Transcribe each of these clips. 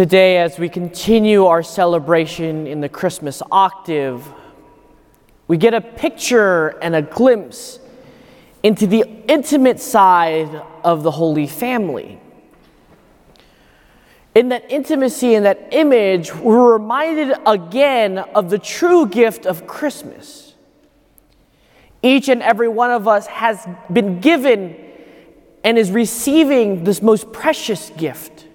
Today, as we continue our celebration in the Christmas octave, we get a picture and a glimpse into the intimate side of the Holy Family. In that intimacy and that image, we're reminded again of the true gift of Christmas. Each and every one of us has been given and is receiving this most precious gift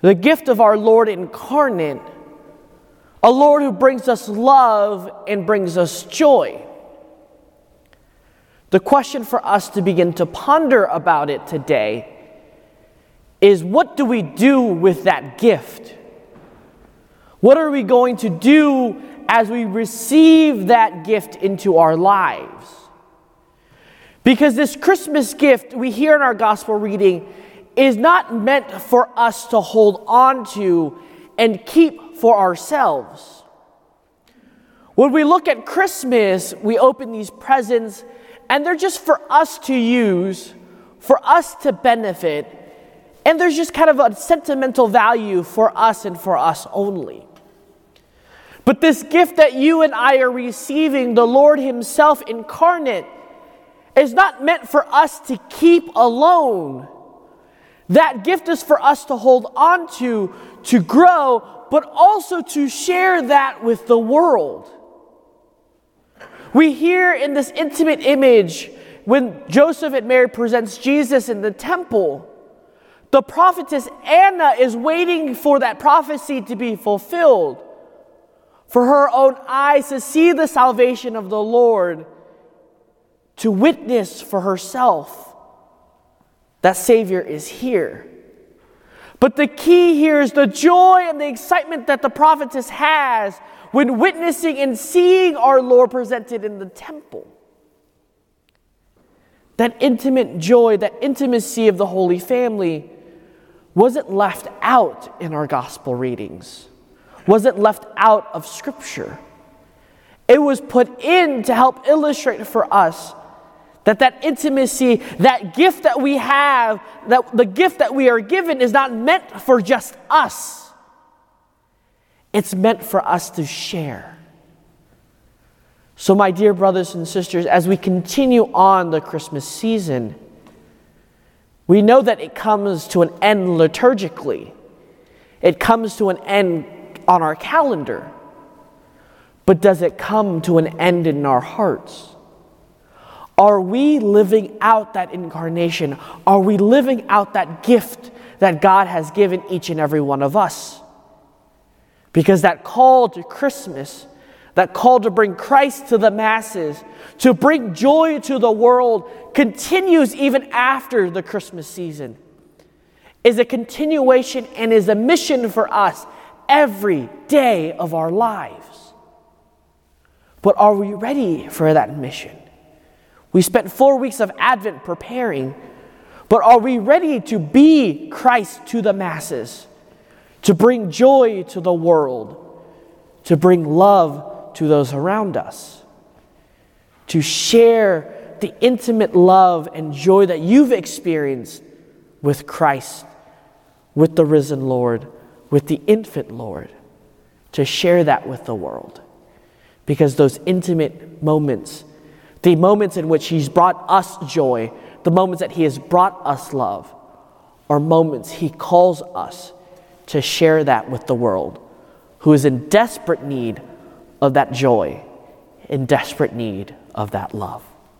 the gift of our Lord incarnate, a Lord who brings us love and brings us joy. The question for us to begin to ponder about it today is what do we do with that gift? What are we going to do as we receive that gift into our lives? Because this Christmas gift we hear in our gospel reading is not meant for us to hold on to and keep for ourselves. When we look at Christmas, we open these presents and they're just for us to use, for us to benefit, and there's just kind of a sentimental value for us and for us only. But this gift that you and I are receiving, the Lord Himself incarnate, is not meant for us to keep alone that gift is for us to hold on to, to grow, but also to share that with the world. We hear in this intimate image when Joseph and Mary presents Jesus in the temple, the prophetess Anna is waiting for that prophecy to be fulfilled, for her own eyes to see the salvation of the Lord, to witness for herself that Savior is here. But the key here is the joy and the excitement that the prophetess has when witnessing and seeing our Lord presented in the temple. That intimate joy, that intimacy of the Holy Family, wasn't left out in our gospel readings, wasn't left out of Scripture. It was put in to help illustrate for us that that intimacy, that gift that we have, that the gift that we are given is not meant for just us. It's meant for us to share. So, my dear brothers and sisters, as we continue on the Christmas season, we know that it comes to an end liturgically. It comes to an end on our calendar. But does it come to an end in our hearts? Are we living out that incarnation? Are we living out that gift that God has given each and every one of us? Because that call to Christmas, that call to bring Christ to the masses, to bring joy to the world, continues even after the Christmas season, is a continuation and is a mission for us every day of our lives. But are we ready for that mission? We spent four weeks of Advent preparing, but are we ready to be Christ to the masses, to bring joy to the world, to bring love to those around us, to share the intimate love and joy that you've experienced with Christ, with the risen Lord, with the infant Lord, to share that with the world? Because those intimate moments the moments in which He's brought us joy, the moments that He has brought us love, are moments He calls us to share that with the world, who is in desperate need of that joy, in desperate need of that love.